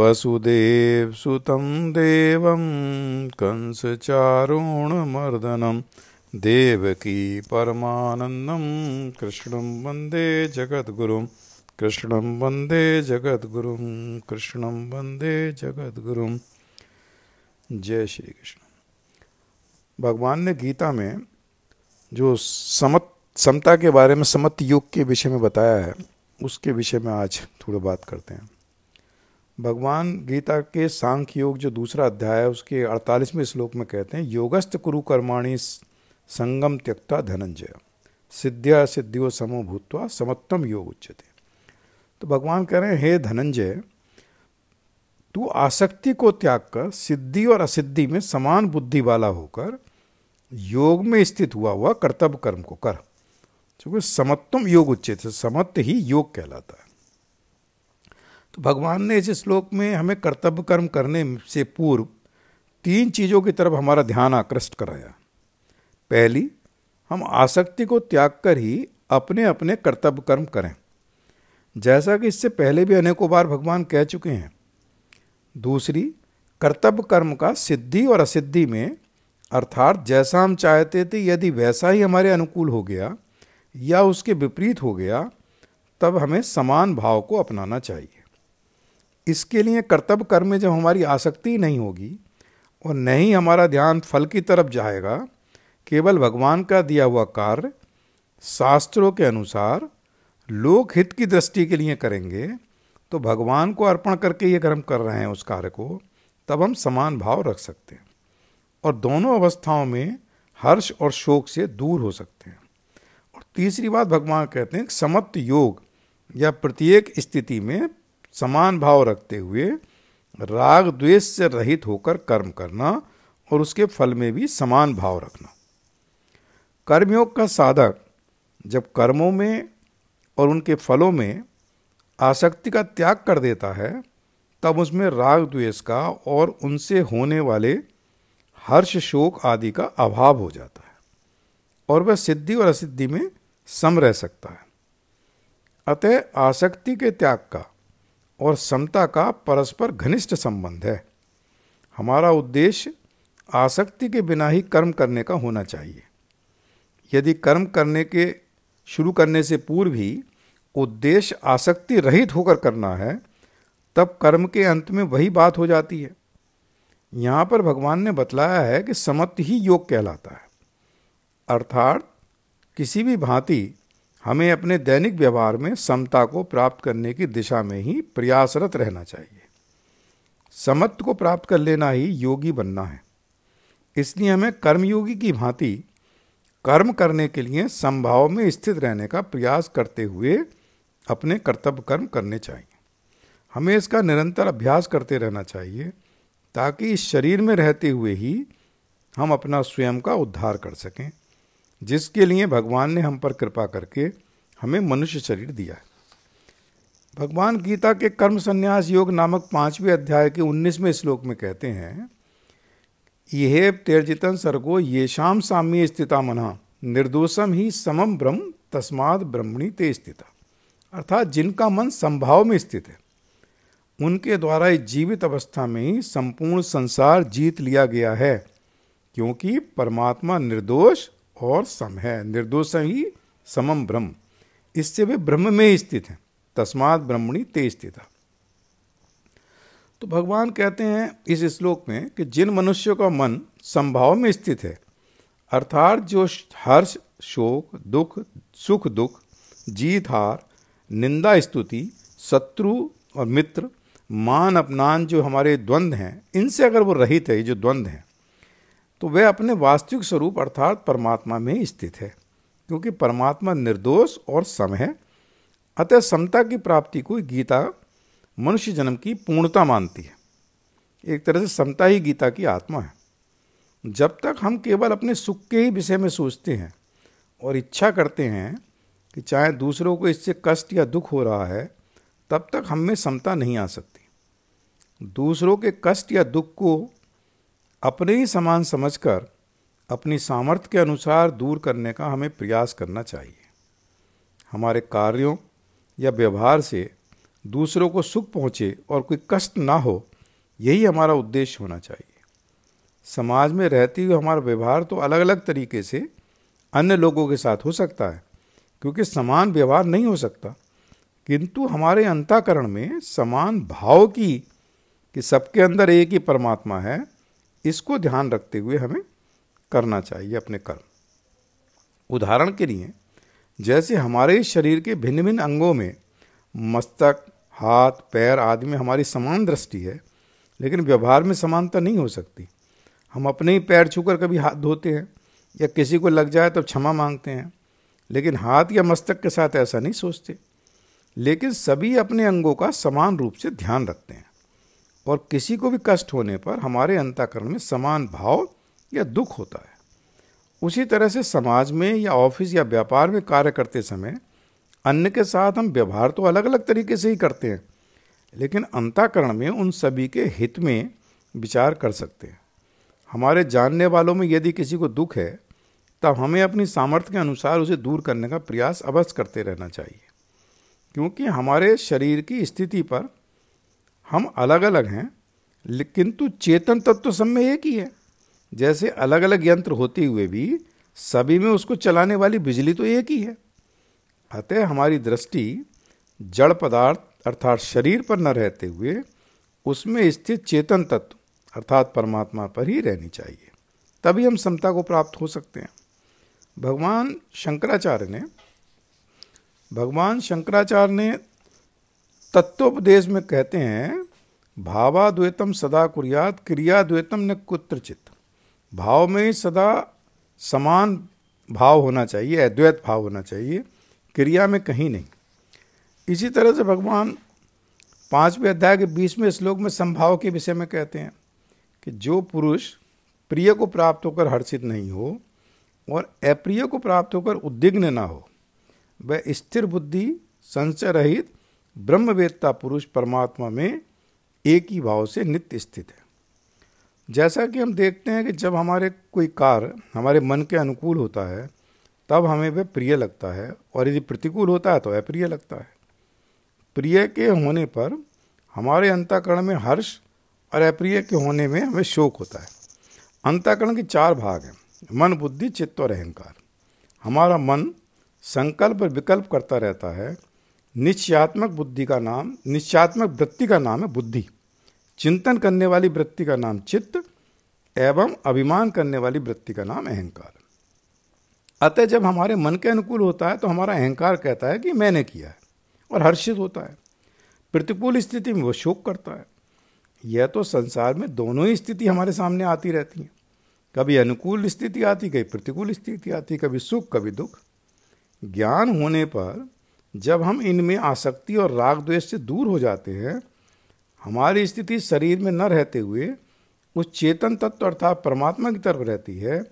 वसुदेव सुतं देवं कंसचारुणमर्दनं, देवकी परमानन्दं, कृष्णं वंदे जगद्गुरुं, कृष्णं वंदे जगद्गुरुं, कृष्णं वंदे जगद्गुरुं। जय श्री कृष्ण। भगवान ने गीता में जो समत समता के बारे में, समत युग के विषय में बताया है। उसके विषय में आज थोड़ी बात करते हैं। भगवान गीता के सांख्य योग जो दूसरा अध्याय है, उसके अड़तालीसवें श्लोक में कहते हैं योगस्त कुरु कर्माणी संगम त्यक्ता धनंजय। सिद्ध्या सिद्धियों समो भूतवा समत्तम योग उच्चते तो भगवान कह रहे हैं, हे धनंजय, तू आसक्ति को त्याग कर, सिद्धि और असिद्धि में समान बुद्धि वाला होकर योग में स्थित हुआ हुआ कर्तव्य कर्म को कर। क्योंकि समत्वम योग उच्चित समत्व ही योग कहलाता है। तो भगवान ने इस श्लोक में हमें कर्तव्य कर्म करने से पूर्व तीन चीज़ों की तरफ़ हमारा ध्यान आकृष्ट कराया। पहली, हम आसक्ति को त्याग कर ही अपने अपने कर्तव्य कर्म करें। जैसा कि इससे पहले भी अनेकों बार भगवान कह चुके हैं। दूसरी, कर्तव्य कर्म का सिद्धि और असिद्धि में, अर्थात जैसा हम चाहते थे यदि वैसा ही हमारे अनुकूल हो गया या उसके विपरीत हो गया, तब हमें समान भाव को अपनाना चाहिए। इसके लिए कर्तव्य कर्म में जब हमारी आसक्ति नहीं होगी और नहीं हमारा ध्यान फल की तरफ़ जाएगा, केवल भगवान का दिया हुआ कार्य शास्त्रों के अनुसार लोक हित की दृष्टि के लिए करेंगे तो भगवान को अर्पण करके ये कर्म कर रहे हैं उस कार्य को, तब हम समान भाव रख सकते हैं। और दोनों अवस्थाओं में हर्ष और शोक से दूर हो सकते हैं। तीसरी बात भगवान कहते हैं समत्त योग या प्रत्येक स्थिति में समान भाव रखते हुए राग द्वेष से रहित होकर कर्म करना और उसके फल में भी समान भाव रखना। कर्मयोग का साधक जब कर्मों में और उनके फलों में आसक्ति का त्याग कर देता है, तब उसमें राग द्वेष का और उनसे होने वाले हर्ष शोक आदि का अभाव हो जाता है। और वह सिद्धि और असिद्धि में सम रह सकता है। अतः आसक्ति के त्याग का और समता का परस्पर घनिष्ठ संबंध है। हमारा उद्देश्य आसक्ति के बिना ही कर्म करने का होना चाहिए। यदि कर्म करने के, शुरू करने से पूर्व ही उद्देश्य आसक्ति रहित होकर करना है, तब कर्म के अंत में वही बात हो जाती है। यहाँ पर भगवान ने बतलाया है कि समत ही योग कहलाता है। अर्थात किसी भी भांति हमें अपने दैनिक व्यवहार में समता को प्राप्त करने की दिशा में ही प्रयासरत रहना चाहिए। समत्व को प्राप्त कर लेना ही योगी बनना है। इसलिए हमें कर्मयोगी की भांति कर्म करने के लिए संभाव में स्थित रहने का प्रयास करते हुए अपने कर्तव्य कर्म करने चाहिए। हमें इसका निरंतर अभ्यास करते रहना चाहिए ताकि इस शरीर में रहते हुए ही हम अपना स्वयं का उद्धार कर सकें। जिसके लिए भगवान ने हम पर कृपा करके हमें मनुष्य शरीर दिया है। भगवान गीता के कर्म संन्यास योग नामक पाँचवें अध्याय के उन्नीसवें श्लोक में कहते हैं यह त्यर्जितन सर्गो ये शाम साम्य स्थिता मना निर्दोषम ही समम ब्रह्म, तस्माद ब्रह्मणी ते स्थिता। अर्थात जिनका मन संभाव में स्थित है, उनके द्वारा इस जीवित अवस्था में ही संपूर्ण संसार जीत लिया गया है, क्योंकि परमात्मा निर्दोष और सम है। निर्दोष ही समम ब्रह्म। इससे वे ब्रह्म में स्थित हैं। तस्मात ब्रह्मणी ते स्थित। तो भगवान कहते हैं इस श्लोक में कि जिन मनुष्यों का मन संभाव में स्थित है, अर्थात जो हर्ष, शोक, दुख, सुख, दुख, जीत, हार, निंदा, स्तुति, शत्रु और मित्र, मान, अपमान जो हमारे द्वंद्व हैं, इनसे अगर वो रहित है जो द्वंद्व हैं तो वह अपने वास्तविक स्वरूप अर्थात परमात्मा में स्थित है, क्योंकि परमात्मा निर्दोष और सम है। अतः समता की प्राप्ति को गीता मनुष्य जन्म की पूर्णता मानती है। एक तरह से समता ही गीता की आत्मा है। जब तक हम केवल अपने सुख के ही विषय में सोचते हैं और इच्छा करते हैं कि चाहे दूसरों को इससे कष्ट या दुख हो रहा है, तब तक हम में समता नहीं आ सकती। दूसरों के कष्ट या दुख को अपने ही समान समझकर, अपनी सामर्थ्य के अनुसार दूर करने का हमें प्रयास करना चाहिए। हमारे कार्यों या व्यवहार से दूसरों को सुख पहुँचे और कोई कष्ट ना हो, यही हमारा उद्देश्य होना चाहिए। समाज में रहते हुए हमारा व्यवहार तो अलग अलग तरीके से अन्य लोगों के साथ हो सकता है, क्योंकि समान व्यवहार नहीं हो सकता। किंतु हमारे अंताकरण में समान भाव की कि सबके अंदर एक ही परमात्मा है इसको ध्यान रखते हुए हमें करना चाहिए अपने कर्म। उदाहरण के लिए, जैसे हमारे शरीर के भिन्न भिन्न अंगों में मस्तक, हाथ, पैर आदि में हमारी समान दृष्टि है, लेकिन व्यवहार में समानता नहीं हो सकती। हम अपने ही पैर छूकर कभी हाथ धोते हैं, या किसी को लग जाए तो क्षमा मांगते हैं, लेकिन हाथ या मस्तक के साथ ऐसा नहीं सोचते। लेकिन सभी अपने अंगों का समान रूप से ध्यान रखते हैं। और किसी को भी कष्ट होने पर हमारे अंताकरण में समान भाव या दुख होता है। उसी तरह से समाज में या ऑफ़िस या व्यापार में कार्य करते समय अन्य के साथ हम व्यवहार तो अलग अलग तरीके से ही करते हैं, लेकिन अंताकरण में उन सभी के हित में विचार कर सकते हैं। हमारे जानने वालों में यदि किसी को दुख है, तब हमें अपनी सामर्थ्य के अनुसार उसे दूर करने का प्रयास अवश्य करते रहना चाहिए, क्योंकि हमारे शरीर की स्थिति पर हम अलग अलग हैं किंतु चेतन तत्व तो सब में एक ही है। जैसे अलग अलग यंत्र होते हुए भी सभी में उसको चलाने वाली बिजली तो एक ही है। अतः हमारी दृष्टि जड़ पदार्थ अर्थात शरीर पर न रहते हुए उसमें स्थित चेतन तत्व अर्थात परमात्मा पर ही रहनी चाहिए। तभी हम समता को प्राप्त हो सकते हैं। भगवान शंकराचार्य ने, भगवान शंकराचार्य ने तत्वोपदेश में कहते हैं, भावाद्वैतम सदा कुरियात, क्रियाद्वैतम न कुत्रचित। भाव में ही सदा समान भाव होना चाहिए, अद्वैत भाव होना चाहिए, क्रिया में कहीं नहीं। इसी तरह से भगवान पाँचवें अध्याय के बीसवें श्लोक में संभाव के विषय में कहते हैं कि जो पुरुष प्रिय को प्राप्त होकर हर्षित नहीं हो और अप्रिय को प्राप्त होकर उद्विग्न ना हो, वह स्थिर बुद्धि संचय रहित ब्रह्मवेत्ता पुरुष परमात्मा में एक ही भाव से नित्य स्थित है। जैसा कि हम देखते हैं कि जब हमारे कोई कार्य हमारे मन के अनुकूल होता है, तब हमें वह प्रिय लगता है और यदि प्रतिकूल होता है तो अप्रिय लगता है। प्रिय के होने पर हमारे अंतकरण में हर्ष और अप्रिय के होने में हमें शोक होता है। अंतकरण के चार भाग हैं, मन, बुद्धि, चित्त और अहंकार। हमारा मन संकल्प और विकल्प करता रहता है निश्चयात्मक बुद्धि का नाम, निश्चयात्मक वृत्ति का नाम है बुद्धि। चिंतन करने वाली वृत्ति का नाम चित्त, एवं अभिमान करने वाली वृत्ति का नाम अहंकार। अतः जब हमारे मन के अनुकूल होता है तो हमारा अहंकार कहता है कि मैंने किया है, और हर्षित होता है। प्रतिकूल स्थिति में वो शोक करता है। यह तो संसार में दोनों ही स्थिति हमारे सामने आती रहती हैं। कभी अनुकूल स्थिति आती, कभी प्रतिकूल स्थिति आती, कभी सुख, कभी दुख। ज्ञान होने पर जब हम इनमें आसक्ति और राग द्वेष से दूर हो जाते हैं, हमारी स्थिति शरीर में न रहते हुए उस चेतन तत्व अर्थात परमात्मा की तरफ़ रहती है,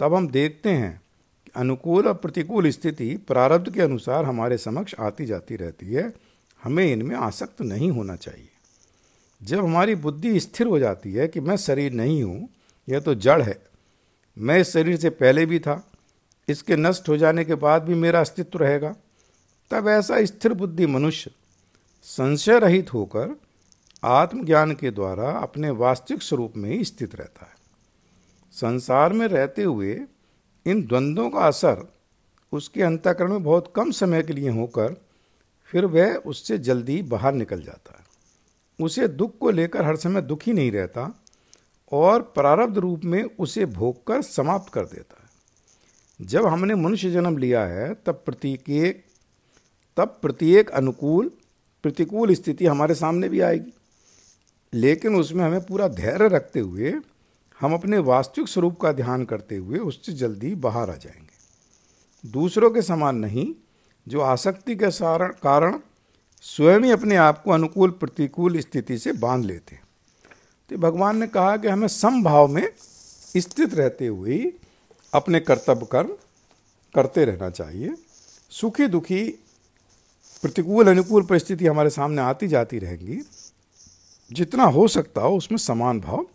तब हम देखते हैं कि अनुकूल और प्रतिकूल स्थिति प्रारब्ध के अनुसार हमारे समक्ष आती जाती रहती है। हमें इनमें आसक्त नहीं होना चाहिए। जब हमारी बुद्धि स्थिर हो जाती है कि मैं शरीर नहीं हूँ, यह तो जड़ है। मैं इस शरीर से पहले भी था, इसके नष्ट हो जाने के बाद भी मेरा अस्तित्व रहेगा। तब ऐसा स्थिर बुद्धि मनुष्य संशय रहित होकर आत्मज्ञान के द्वारा अपने वास्तविक स्वरूप में ही स्थित रहता है। संसार में रहते हुए इन द्वंद्वों का असर उसके अंतकरण में बहुत कम समय के लिए होकर फिर वह उससे जल्दी बाहर निकल जाता है। उसे दुख को लेकर हर समय दुखी नहीं रहता और प्रारब्ध रूप में उसे भोग कर समाप्त कर देता है। जब हमने मनुष्य जन्म लिया है, तब प्रत्येक तब प्रत्येक अनुकूल, प्रतिकूल स्थिति हमारे सामने भी आएगी। लेकिन उसमें हमें पूरा धैर्य रखते हुए, हम अपने वास्तविक स्वरूप का ध्यान करते हुए उससे जल्दी बाहर आ जाएँगे। दूसरों के समान नहीं, जो आसक्ति के कारण स्वयं ही अपने आप को अनुकूल, प्रतिकूल स्थिति से बाँध लेते हैं। तो भगवान ने कहा कि हमें समभाव में स्थित रहते हुए अपने कर्तव्य कर्म करते रहना चाहिए। सुखी दुखी प्रतिकूल, अनुकूल परिस्थिति हमारे सामने आती जाती रहेंगी। जितना हो सकता हो, उसमें समान भाव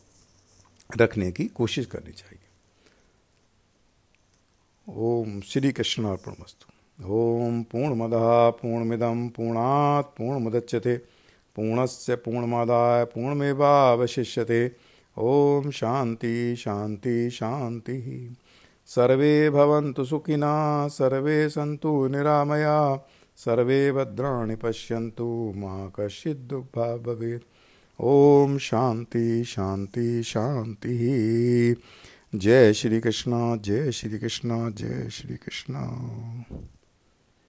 रखने की कोशिश करनी चाहिए। ओम श्री कृष्ण अर्पण वस्तु। ॐ पूर्णमदः पूर्णमिदं पूर्णात् पूर्णमुदच्यते पूर्णस्य पूर्णमादाय पूर्णमेवावशिष्यते। ॐ शान्ति शान्ति शांति। सर्वे भवन्तु सुखिना, सर्वे सन्तु निरामया। सर्वे भद्राणि पश्यन्तु, मा कश्चित् दुःखा भवेत् ॐ शान्ति शान्ति, शान्तिः। जय श्री कृष्ण जय श्री कृष्ण जय श्री कृष्ण